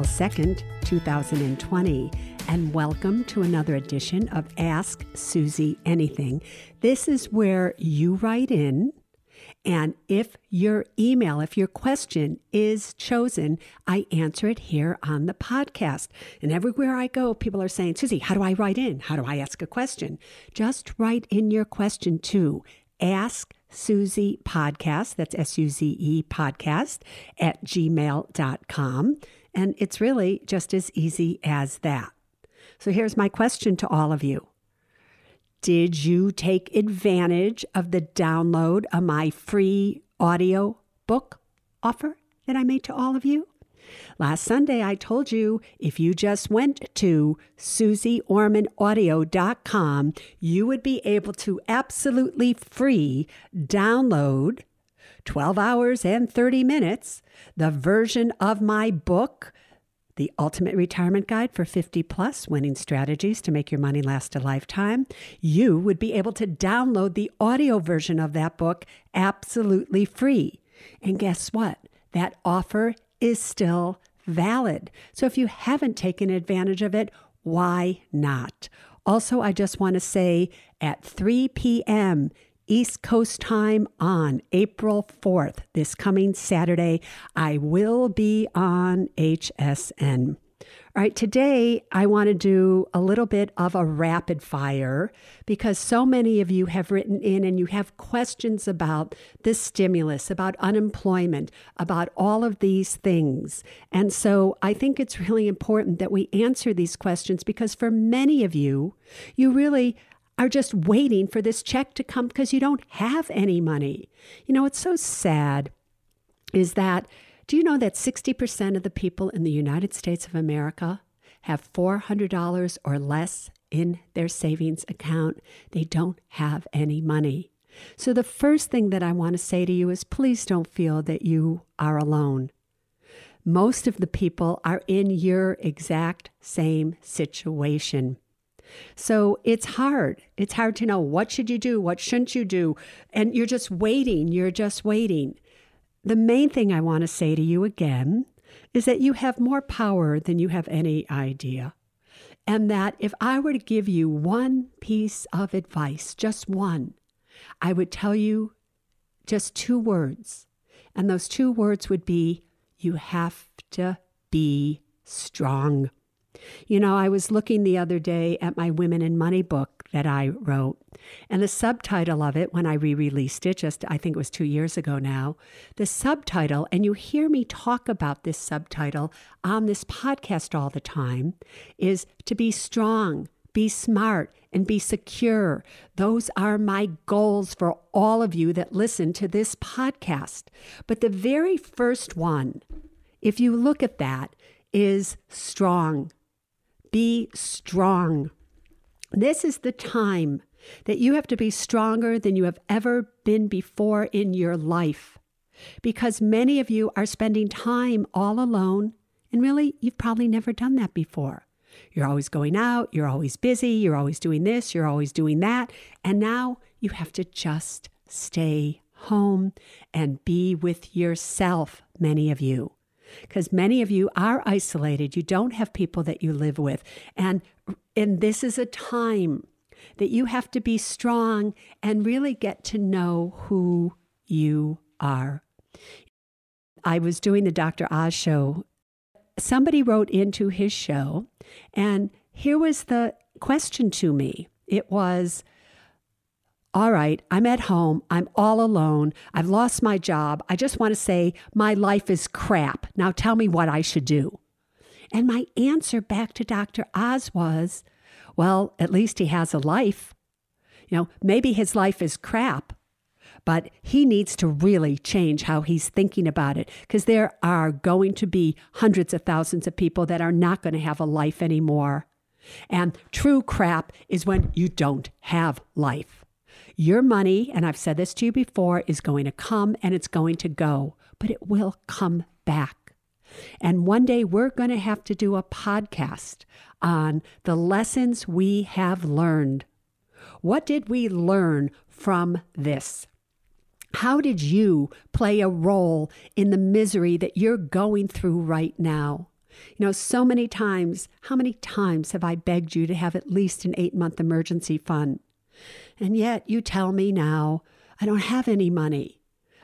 April 2nd, 2020, and welcome to another edition of Ask Suze Anything. This is where you write in, and if your email, if your question is chosen, I answer it here on the podcast. And everywhere I go, people are saying, Suze, how do I write in? How do I ask a question? Just write in your question to ask Suze podcast, that's S U Z E podcast, at gmail.com. And it's really just as easy as that. So here's my question to all of you Did you take advantage of the download of my free audio book offer that I made to all of you? Last Sunday, I told you if you just went to suzeormanaudio.com, you would be able to absolutely free download 12 hours and 30 minutes, the version of my book, The Ultimate Retirement Guide for 50 Plus Winning Strategies to Make Your Money Last a Lifetime, you would be able to download the audio version of that book absolutely free. And guess what? That offer is still valid. So if you haven't taken advantage of it, why not? Also, I just want to say at 3 p.m., East Coast time on April 4th, this coming Saturday. I will be on HSN. All right, today I want to do a little bit of a rapid fire because so many of you have written in and you have questions about the stimulus, about unemployment, about all of these things. And so I think it's really important that we answer these questions because for many of you, you really are just waiting for this check to come because you don't have any money. You know, it's so sad is that do you know that 60% of the people in the United States of America have $400 or less in their savings account? They don't have any money. So, the first thing that I want to say to you is please don't feel that you are alone. Most of the people are in your exact same situation. So it's hard. It's hard to know what should you do, what shouldn't you do, and you're just waiting, you're just waiting. The main thing I want to say to you again is that you have more power than you have any idea. And that if I were to give you one piece of advice, just one, I would tell you just two words. And those two words would be you have to be strong. You know, I was looking the other day at my Women & Money book that I wrote, and the subtitle of it, when I re released it, just I think it was two years ago now, the subtitle, and you hear me talk about this subtitle on this podcast all the time, is to be strong, be smart, and be secure. Those are my goals for all of you that listen to this podcast. But the very first one, if you look at that, is strong. Be strong. This is the time that you have to be stronger than you have ever been before in your life because many of you are spending time all alone. And really, you've probably never done that before. You're always going out, you're always busy, you're always doing this, you're always doing that. And now you have to just stay home and be with yourself, many of you. because many of you are isolated. You don't have people that you live with. And, and this is a time that you have to be strong and really get to know who you are. I was doing the Dr. Oz show. Somebody wrote into his show, and here was the question to me. It was, all right, I'm at home. I'm all alone. I've lost my job. I just want to say my life is crap. Now tell me what I should do. And my answer back to Dr. Oz was, well, at least he has a life. You know, maybe his life is crap, but he needs to really change how he's thinking about it because there are going to be hundreds of thousands of people that are not going to have a life anymore. And true crap is when you don't have life. Your money, and I've said this to you before, is going to come and it's going to go, but it will come back. And one day we're going to have to do a podcast on the lessons we have learned. What did we learn from this? How did you play a role in the misery that you're going through right now? You know, so many times, how many times have I begged you to have at least an eight month emergency fund? And yet you tell me now, I don't have any money.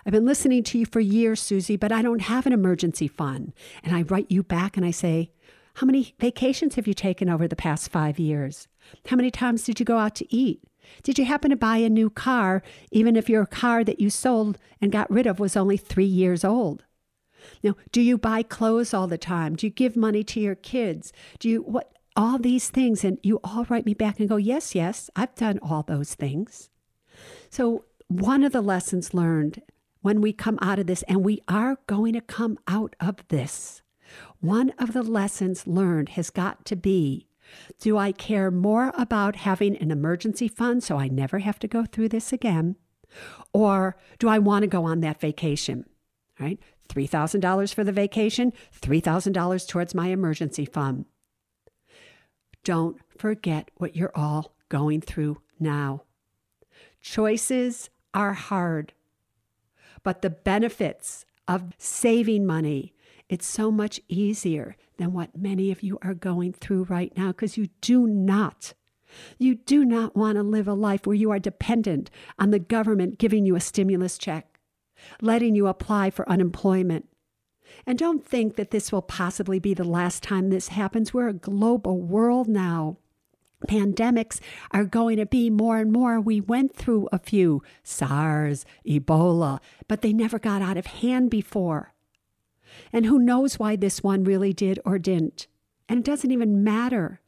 I've been listening to you for years, Suze, but I don't have an emergency fund. And I write you back and I say, How many vacations have you taken over the past five years? How many times did you go out to eat? Did you happen to buy a new car, even if your car that you sold and got rid of was only three years old? Now, do you buy clothes all the time? Do you give money to your kids? Do you what all these things? And you all write me back and go, Yes, yes, I've done all those things. So one of the lessons learned when we come out of this, and we are going to come out of this, one of the lessons learned has got to be do I care more about having an emergency fund so I never have to go through this again? Or do I want to go on that vacation? Right? $3,000 for the vacation, $3,000 towards my emergency fund. Don't forget what you're all going through now. Choices are hard, but the benefits of saving money, it's so much easier than what many of you are going through right now because you do not. You do not want to live a life where you are dependent on the government giving you a stimulus check, letting you apply for unemployment. And don't think that this will possibly be the last time this happens. We're a global world now. Pandemics are going to be more and more. We went through a few SARS, Ebola, but they never got out of hand before. And who knows why this one really did or didn't. And it doesn't even matter.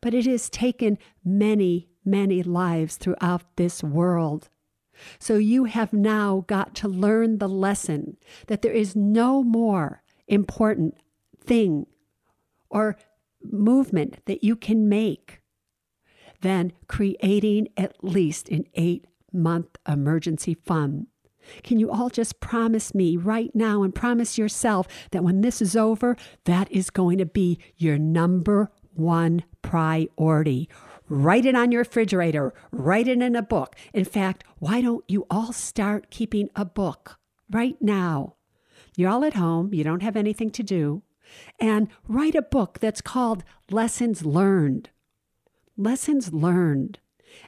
But it has taken many, many lives throughout this world. So you have now got to learn the lesson that there is no more important thing or movement that you can make than creating at least an eight month emergency fund can you all just promise me right now and promise yourself that when this is over, that is going to be your number one priority? Write it on your refrigerator, write it in a book. In fact, why don't you all start keeping a book right now? You're all at home, you don't have anything to do, and write a book that's called Lessons Learned. Lessons Learned.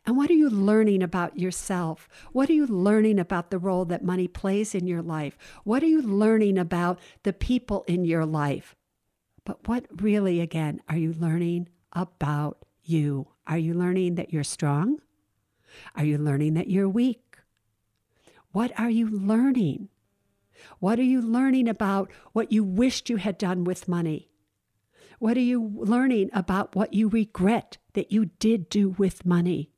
And what are you learning about yourself? What are you learning about the role that money plays in your life? What are you learning about the people in your life? But what really, again, are you learning about you? Are you learning that you're strong? Are you learning that you're weak? What are you learning? What are you learning about what you wished you had done with money? What are you learning about what you regret that you did do with money?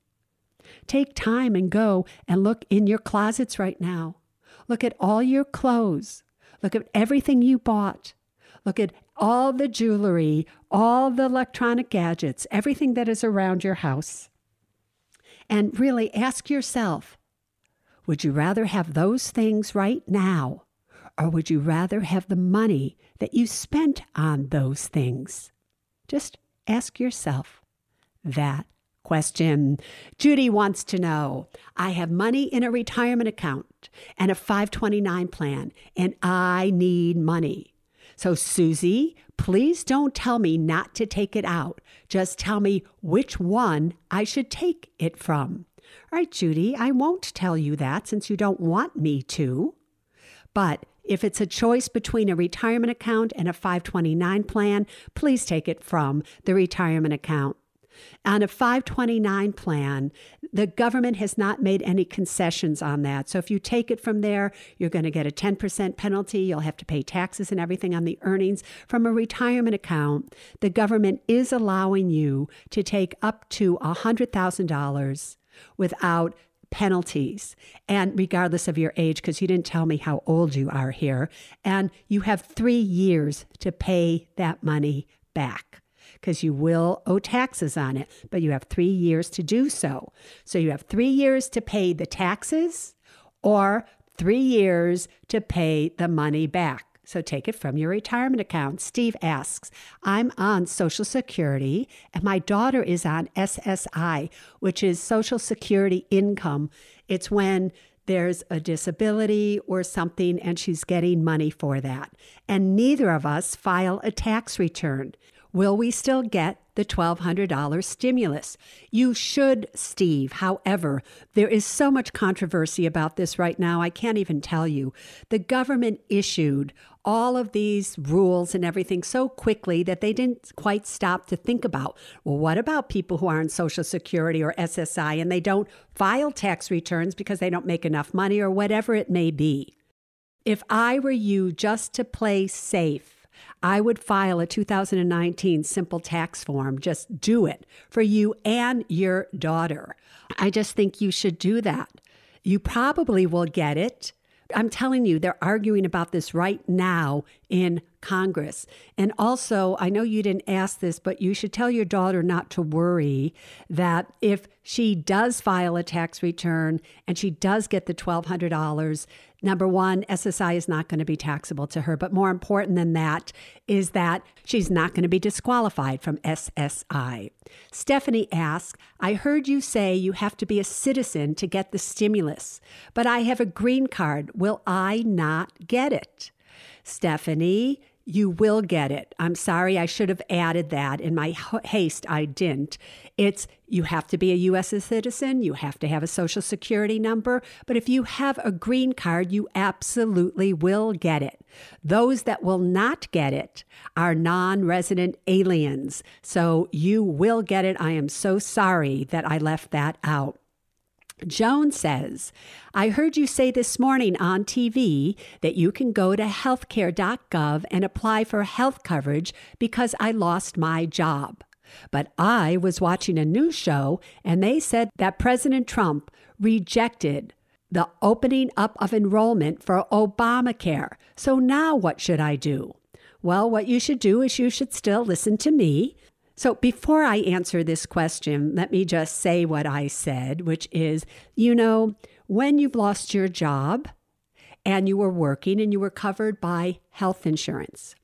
Take time and go and look in your closets right now. Look at all your clothes. Look at everything you bought. Look at all the jewelry, all the electronic gadgets, everything that is around your house. And really ask yourself would you rather have those things right now, or would you rather have the money that you spent on those things? Just ask yourself that question. Judy wants to know I have money in a retirement account and a 529 plan, and I need money. So, Suze, please don't tell me not to take it out. Just tell me which one I should take it from. All right, Judy, I won't tell you that since you don't want me to. But if it's a choice between a retirement account and a 529 plan, please take it from the retirement account. On a 529 plan, the government has not made any concessions on that. So if you take it from there, you're going to get a 10% penalty. You'll have to pay taxes and everything on the earnings. From a retirement account, the government is allowing you to take up to $100,000 without penalties and regardless of your age because you didn't tell me how old you are here and you have 3 years to pay that money back because you will owe taxes on it, but you have three years to do so. So you have three years to pay the taxes or three years to pay the money back. So take it from your retirement account. Steve asks, I'm on Social Security and my daughter is on SSI, which is Social Security income. It's when there's a disability or something and she's getting money for that. And neither of us file a tax return. Will we still get the $1,200 stimulus? You should, Steve. However, there is so much controversy about this right now, I can't even tell you. The government issued all of these rules and everything so quickly that they didn't quite stop to think about well, what about people who are on Social Security or SSI and they don't file tax returns because they don't make enough money or whatever it may be? If I were you just to play safe, I would file a 2019 simple tax form. Just do it for you and your daughter. I just think you should do that. You probably will get it. I'm telling you, they're arguing about this right now in Congress. And also, I know you didn't ask this, but you should tell your daughter not to worry that if she does file a tax return and she does get the $1,200, Number one, SSI is not going to be taxable to her. But more important than that is that she's not going to be disqualified from SSI. Stephanie asks, I heard you say you have to be a citizen to get the stimulus, but I have a green card. Will I not get it? Stephanie, you will get it. I'm sorry, I should have added that. In my haste, I didn't. It's you have to be a U.S. citizen, you have to have a social security number, but if you have a green card, you absolutely will get it. Those that will not get it are non resident aliens. So you will get it. I am so sorry that I left that out. Joan says, I heard you say this morning on TV that you can go to healthcare.gov and apply for health coverage because I lost my job. But I was watching a news show and they said that President Trump rejected the opening up of enrollment for Obamacare. So now what should I do? Well, what you should do is you should still listen to me. So, before I answer this question, let me just say what I said, which is you know, when you've lost your job and you were working and you were covered by health insurance,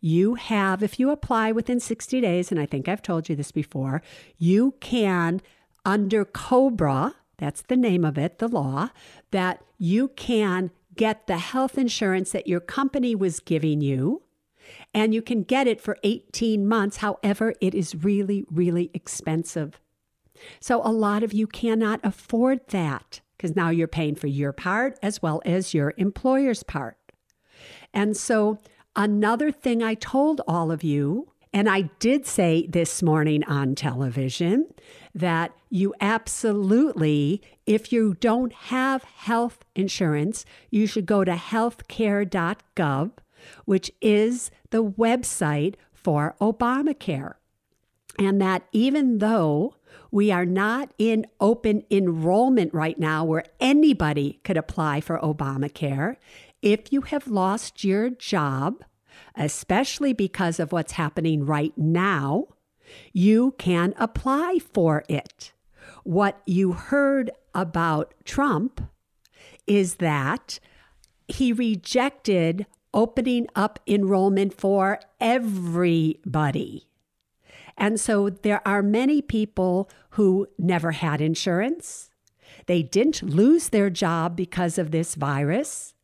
you have, if you apply within 60 days, and I think I've told you this before, you can, under COBRA, that's the name of it, the law, that you can get the health insurance that your company was giving you and you can get it for 18 months. However, it is really, really expensive. So a lot of you cannot afford that because now you're paying for your part as well as your employer's part. And so, another thing I told all of you, and I did say this morning on television, that you absolutely, if you don't have health insurance, you should go to healthcare.gov which is the website for Obamacare. And that even though we are not in open enrollment right now where anybody could apply for Obamacare, if you have lost your job, especially because of what's happening right now, you can apply for it. What you heard about Trump is that he rejected opening up enrollment for everybody. And so there are many people who never had insurance. They didn't lose their job because of this virus.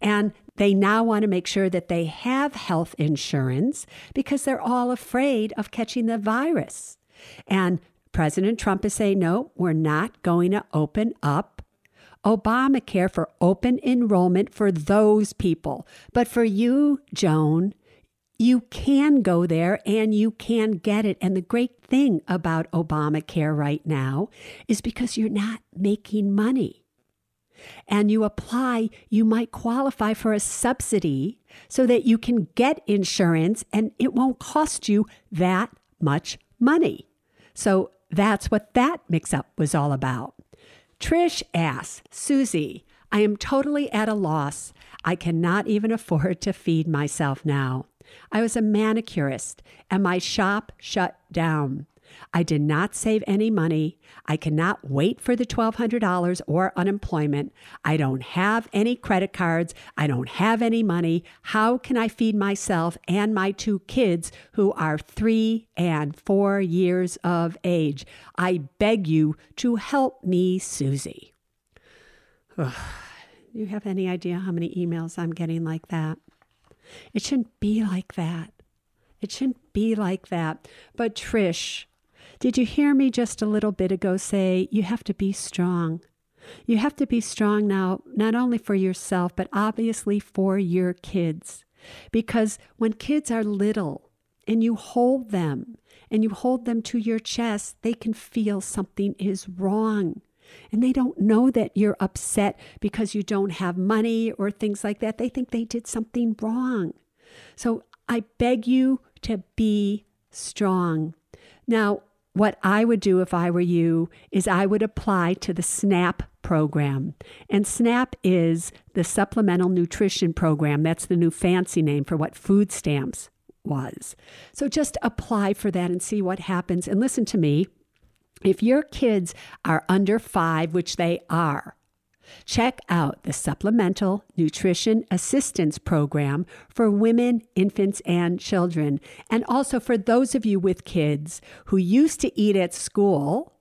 And they now want to make sure that they have health insurance because they're all afraid of catching the virus. And President Trump is saying, no, we're not going to open up Obamacare for open enrollment for those people. But for you, Joan, you can go there and you can get it. And the great thing about Obamacare right now is because you're not making money and you apply, you might qualify for a subsidy so that you can get insurance and it won't cost you that much money. So that's what that mix up was all about. Trish asks, Suze, I am totally at a loss. I cannot even afford to feed myself now. I was a manicurist and my shop shut down. I did not save any money. I cannot wait for the $1,200 or unemployment. I don't have any credit cards. I don't have any money. How can I feed myself and my two kids who are three and four years of age? I beg you to help me, Suze. you have any idea how many emails I'm getting like that? It shouldn't be like that. It shouldn't be like that. But Trish, did you hear me just a little bit ago say you have to be strong? You have to be strong now, not only for yourself, but obviously for your kids. Because when kids are little and you hold them and you hold them to your chest, they can feel something is wrong. And they don't know that you're upset because you don't have money or things like that. They think they did something wrong. So I beg you to be strong. Now, what I would do if I were you is I would apply to the SNAP program. And SNAP is the Supplemental Nutrition Program. That's the new fancy name for what food stamps was. So just apply for that and see what happens. And listen to me if your kids are under five, which they are, Check out the Supplemental Nutrition Assistance Program for women, infants, and children. And also for those of you with kids who used to eat at school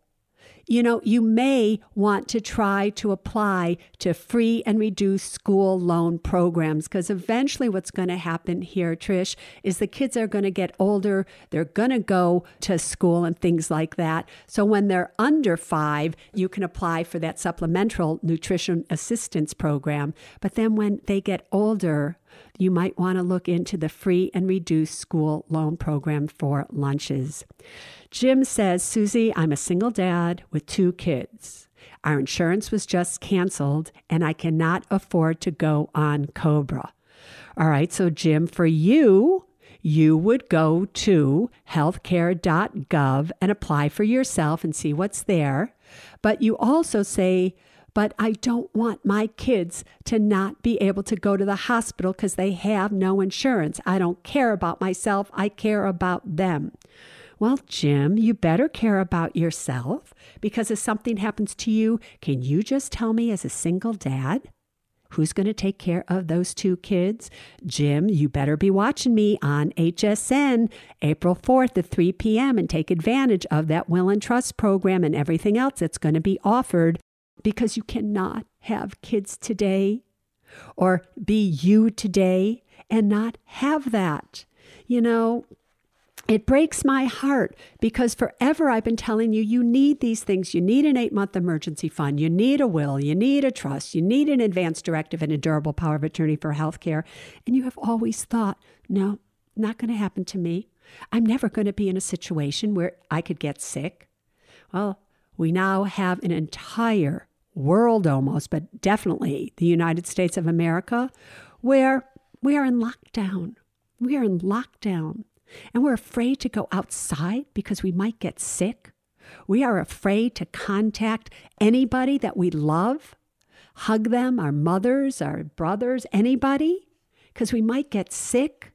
you know, you may want to try to apply to free and reduced school loan programs because eventually what's going to happen here, Trish, is the kids are going to get older. They're going to go to school and things like that. So when they're under five, you can apply for that supplemental nutrition assistance program. But then when they get older, you might want to look into the free and reduced school loan program for lunches. Jim says, Suze, I'm a single dad with two kids. Our insurance was just canceled and I cannot afford to go on Cobra. All right, so Jim, for you, you would go to healthcare.gov and apply for yourself and see what's there. But you also say, but I don't want my kids to not be able to go to the hospital because they have no insurance. I don't care about myself, I care about them. Well, Jim, you better care about yourself because if something happens to you, can you just tell me as a single dad? Who's going to take care of those two kids? Jim, you better be watching me on HSN April 4th at 3 p.m. and take advantage of that will and trust program and everything else that's going to be offered because you cannot have kids today or be you today and not have that. You know, it breaks my heart because forever I've been telling you, you need these things. You need an eight month emergency fund. You need a will. You need a trust. You need an advance directive and a durable power of attorney for health care. And you have always thought, no, not going to happen to me. I'm never going to be in a situation where I could get sick. Well, we now have an entire world almost, but definitely the United States of America, where we are in lockdown. We are in lockdown. And we're afraid to go outside because we might get sick. We are afraid to contact anybody that we love, hug them, our mothers, our brothers, anybody, because we might get sick.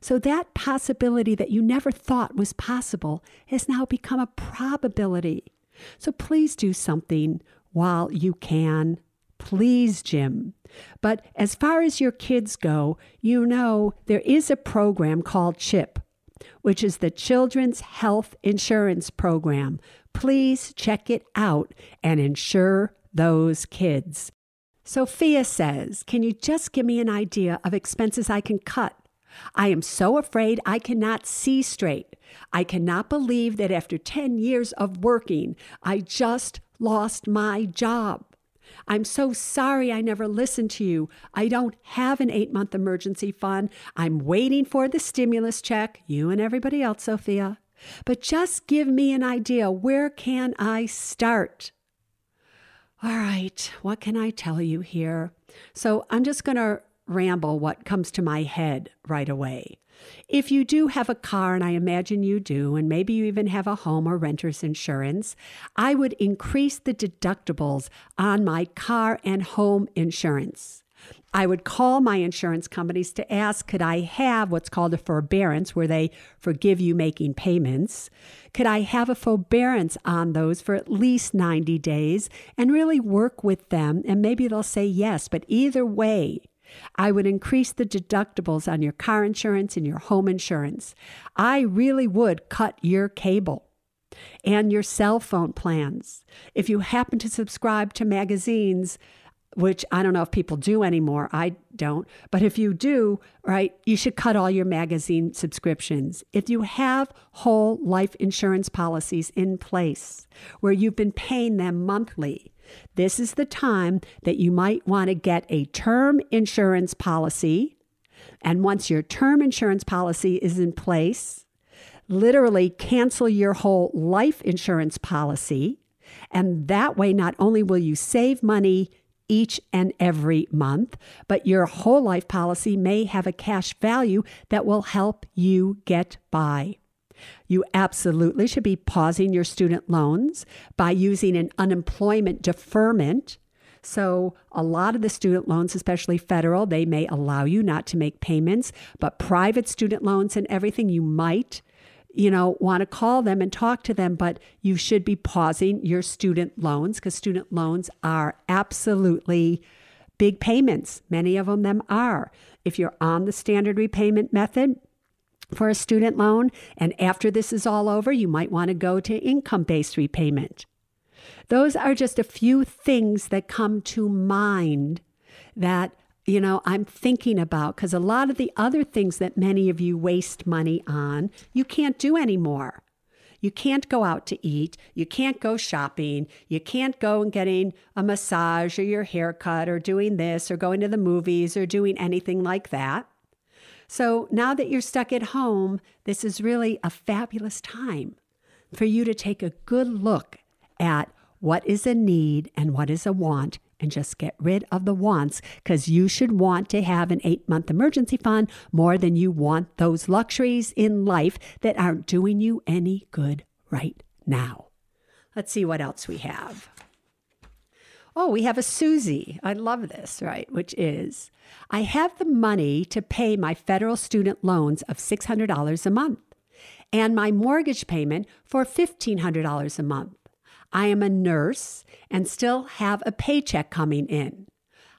So that possibility that you never thought was possible has now become a probability. So please do something while you can. Please, Jim. But as far as your kids go, you know there is a program called CHIP, which is the Children's Health Insurance Program. Please check it out and insure those kids. Sophia says, Can you just give me an idea of expenses I can cut? I am so afraid I cannot see straight. I cannot believe that after 10 years of working, I just lost my job. I'm so sorry I never listened to you. I don't have an eight month emergency fund. I'm waiting for the stimulus check, you and everybody else, Sophia. But just give me an idea. Where can I start? All right, what can I tell you here? So I'm just going to ramble what comes to my head right away. If you do have a car, and I imagine you do, and maybe you even have a home or renter's insurance, I would increase the deductibles on my car and home insurance. I would call my insurance companies to ask could I have what's called a forbearance where they forgive you making payments? Could I have a forbearance on those for at least 90 days and really work with them? And maybe they'll say yes, but either way, I would increase the deductibles on your car insurance and your home insurance. I really would cut your cable and your cell phone plans. If you happen to subscribe to magazines, which I don't know if people do anymore. I don't. But if you do, right, you should cut all your magazine subscriptions. If you have whole life insurance policies in place where you've been paying them monthly, this is the time that you might want to get a term insurance policy. And once your term insurance policy is in place, literally cancel your whole life insurance policy. And that way, not only will you save money each and every month, but your whole life policy may have a cash value that will help you get by. You absolutely should be pausing your student loans by using an unemployment deferment. So, a lot of the student loans, especially federal, they may allow you not to make payments, but private student loans and everything, you might, you know, want to call them and talk to them, but you should be pausing your student loans because student loans are absolutely big payments. Many of them, them are. If you're on the standard repayment method, for a student loan. And after this is all over, you might want to go to income based repayment. Those are just a few things that come to mind that, you know, I'm thinking about because a lot of the other things that many of you waste money on, you can't do anymore. You can't go out to eat. You can't go shopping. You can't go and getting a massage or your haircut or doing this or going to the movies or doing anything like that. So now that you're stuck at home, this is really a fabulous time for you to take a good look at what is a need and what is a want and just get rid of the wants because you should want to have an eight month emergency fund more than you want those luxuries in life that aren't doing you any good right now. Let's see what else we have. Oh, we have a Susie. I love this, right? Which is I have the money to pay my federal student loans of $600 a month and my mortgage payment for $1,500 a month. I am a nurse and still have a paycheck coming in.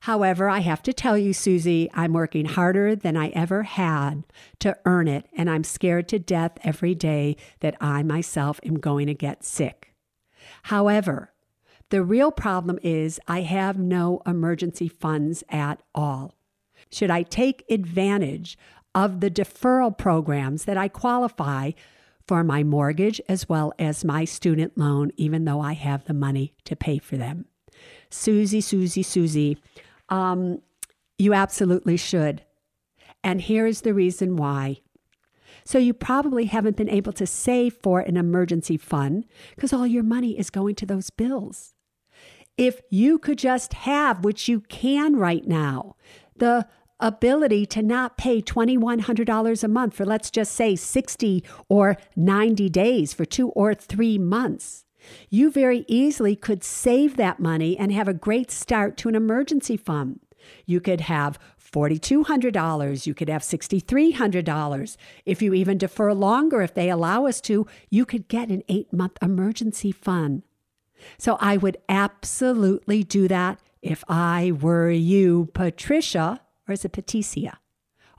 However, I have to tell you, Suze, I'm working harder than I ever had to earn it, and I'm scared to death every day that I myself am going to get sick. However, the real problem is I have no emergency funds at all. Should I take advantage of the deferral programs that I qualify for my mortgage as well as my student loan, even though I have the money to pay for them? Susie, Susie, Susie, um, you absolutely should. And here is the reason why. So, you probably haven't been able to save for an emergency fund because all your money is going to those bills. If you could just have, which you can right now, the ability to not pay $2,100 a month for, let's just say, 60 or 90 days for two or three months. You very easily could save that money and have a great start to an emergency fund. You could have $4,200. You could have $6,300. If you even defer longer, if they allow us to, you could get an eight month emergency fund. So I would absolutely do that if I were you. Patricia, or is it Patricia?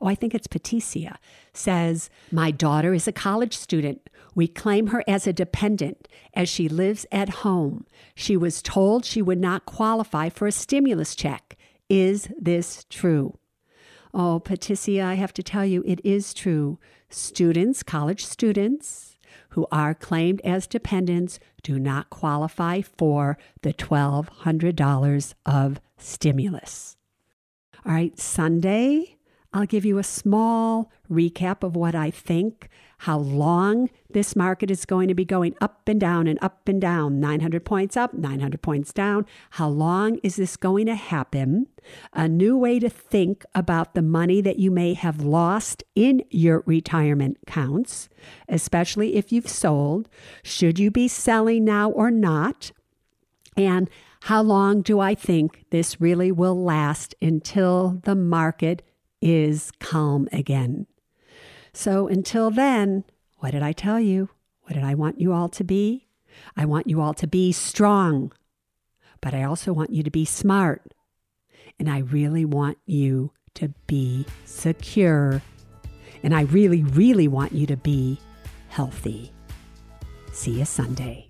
Oh, I think it's Patricia, says, My daughter is a college student. We claim her as a dependent as she lives at home. She was told she would not qualify for a stimulus check. is this true? Oh, Patricia, I have to tell you, it is true. Students, college students who are claimed as dependents, do not qualify for the $1,200 of stimulus. All right, Sunday, I'll give you a small recap of what I think, how long this market is going to be going up and down and up and down, 900 points up, 900 points down. How long is this going to happen? A new way to think about the money that you may have lost in your retirement counts, especially if you've sold. Should you be selling now or not? And how long do I think this really will last until the market is calm again. So until then, what did I tell you? What did I want you all to be? I want you all to be strong, but I also want you to be smart. And I really want you to be secure. And I really, really want you to be healthy. See you Sunday.